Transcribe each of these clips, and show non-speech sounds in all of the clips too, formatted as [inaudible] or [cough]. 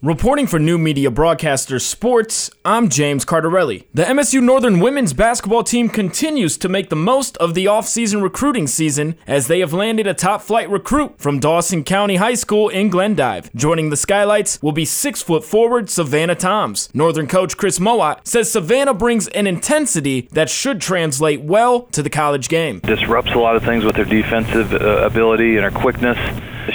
Reporting for New Media Broadcaster Sports, I'm James Cardarelli. The MSU Northern women's basketball team continues to make the most of the offseason recruiting season as they have landed a top flight recruit from Dawson County High School in Glendive. Joining the Skylights will be six foot forward Savannah Toms. Northern coach Chris Mowat says Savannah brings an intensity that should translate well to the college game. Disrupts a lot of things with her defensive uh, ability and her quickness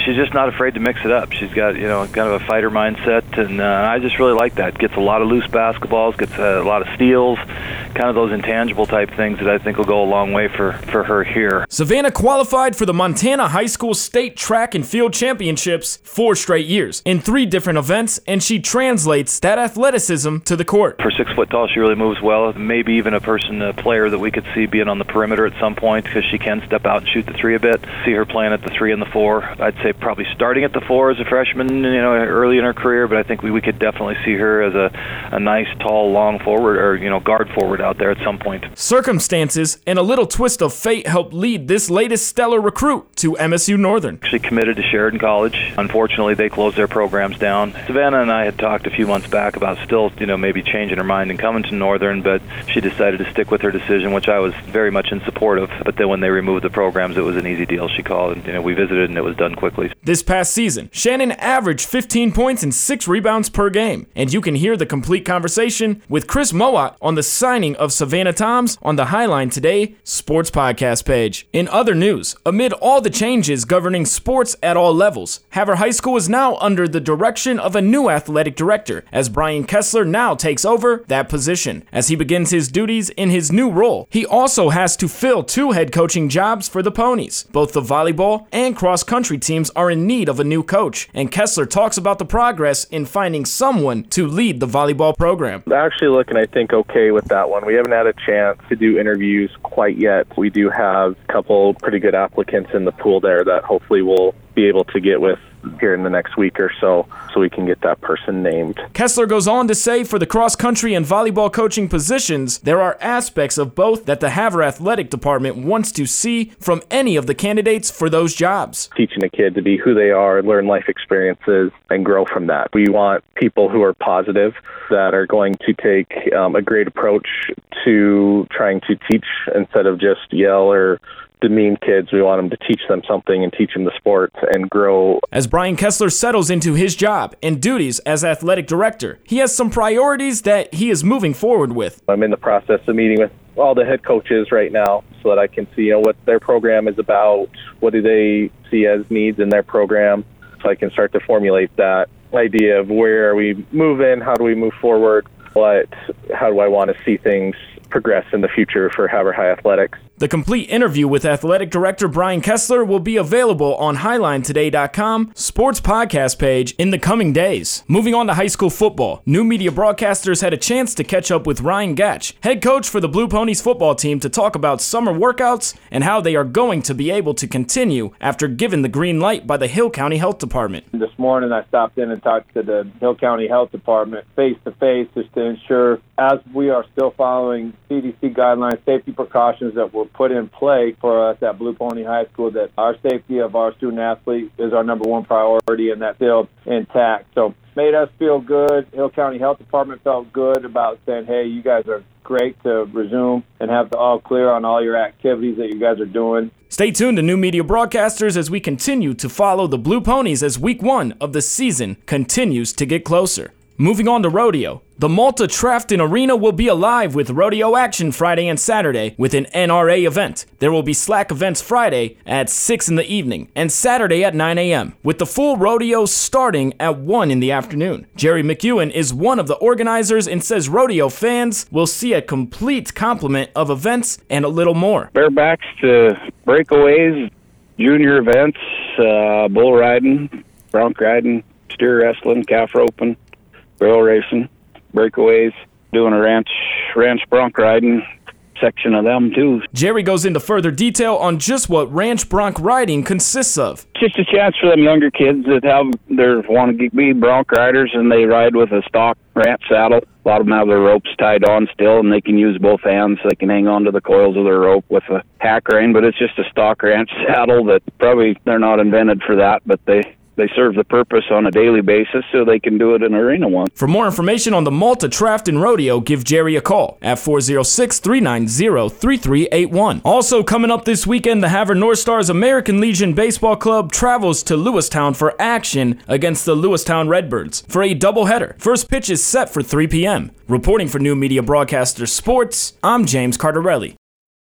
she's just not afraid to mix it up. She's got you know kind of a fighter mindset, and uh, I just really like that. Gets a lot of loose basketballs, gets a lot of steals, kind of those intangible type things that I think will go a long way for for her here. Savannah qualified for the Montana High School State Track and Field Championships four straight years in three different events, and she translates that athleticism to the court. For six foot tall, she really moves well. Maybe even a person, a player that we could see being on the perimeter at some point because she can step out and shoot the three a bit. See her playing at the three and the four. I'd say probably starting at the four as a freshman, you know, early in her career, but I think we, we could definitely see her as a, a nice, tall, long forward or, you know, guard forward out there at some point. Circumstances and a little twist of fate helped lead this latest stellar recruit to MSU Northern. She committed to Sheridan College. Unfortunately, they closed their programs down. Savannah and I had talked a few months back about still, you know, maybe changing her mind and coming to Northern, but she decided to stick with her decision, which I was very much in support of. But then when they removed the programs, it was an easy deal. She called, and, you know, we visited and it was done quickly. This past season, Shannon averaged 15 points and 6 rebounds per game. And you can hear the complete conversation with Chris Mowat on the signing of Savannah Toms on the Highline Today Sports Podcast page. In other news, amid all the changes governing sports at all levels, Havre High School is now under the direction of a new athletic director, as Brian Kessler now takes over that position. As he begins his duties in his new role, he also has to fill two head coaching jobs for the Ponies. Both the volleyball and cross country teams are in need of a new coach, and Kessler talks about the progress in finding someone to lead the volleyball program. Actually, looking, I think, okay with that one. We haven't had a chance to do interviews quite yet. We do have a couple pretty good applicants in the pool there that hopefully we'll be able to get with here in the next week or so so we can get that person named. Kessler goes on to say for the cross country and volleyball coaching positions, there are aspects of both that the Havre Athletic Department wants to see from any of the candidates for those jobs. Teaching a kid to be who they are, learn life experiences, and grow from that. We want people who are positive, that are going to take um, a great approach to trying to teach instead of just yell or demean kids. We want them to teach them something and teach them the sport and grow. As Brian Kessler settles into his job and duties as athletic director, he has some priorities that he is moving forward with. I'm in the process of meeting with all the head coaches right now so that I can see you know, what their program is about, what do they see as needs in their program, so I can start to formulate that idea of where are we moving, how do we move forward, what, how do I want to see things progress in the future for Havre High Athletics. The complete interview with Athletic Director Brian Kessler will be available on HighlineToday.com sports podcast page in the coming days. Moving on to high school football, new media broadcasters had a chance to catch up with Ryan Gatch, head coach for the Blue Ponies football team, to talk about summer workouts and how they are going to be able to continue after given the green light by the Hill County Health Department. This morning I stopped in and talked to the Hill County Health Department face to face just to ensure, as we are still following CDC guidelines, safety precautions that were put in play for us at Blue Pony High School that our safety of our student athletes is our number one priority and that's still intact. So made us feel good. Hill County Health Department felt good about saying, hey, you guys are great to resume and have the all clear on all your activities that you guys are doing. Stay tuned to New Media Broadcasters as we continue to follow the Blue Ponies as week one of the season continues to get closer. Moving on to rodeo. The Malta Trafton Arena will be alive with rodeo action Friday and Saturday with an NRA event. There will be slack events Friday at 6 in the evening and Saturday at 9 a.m., with the full rodeo starting at 1 in the afternoon. Jerry McEwen is one of the organizers and says rodeo fans will see a complete complement of events and a little more. Barebacks to breakaways, junior events, uh, bull riding, bronc riding, steer wrestling, calf roping barrel racing, breakaways, doing a ranch ranch bronc riding section of them too. Jerry goes into further detail on just what ranch bronc riding consists of. Just a chance for them younger kids that have their want to be bronc riders and they ride with a stock ranch saddle. A lot of them have their ropes tied on still, and they can use both hands. They can hang on to the coils of their rope with a hack rein, but it's just a stock ranch [laughs] saddle that probably they're not invented for that, but they they serve the purpose on a daily basis so they can do it in arena one. For more information on the Malta Trafton Rodeo, give Jerry a call at 406 390 3381. Also, coming up this weekend, the Havre North Stars American Legion Baseball Club travels to Lewistown for action against the Lewistown Redbirds for a doubleheader. First pitch is set for 3 p.m. Reporting for New Media Broadcaster Sports, I'm James Cardarelli.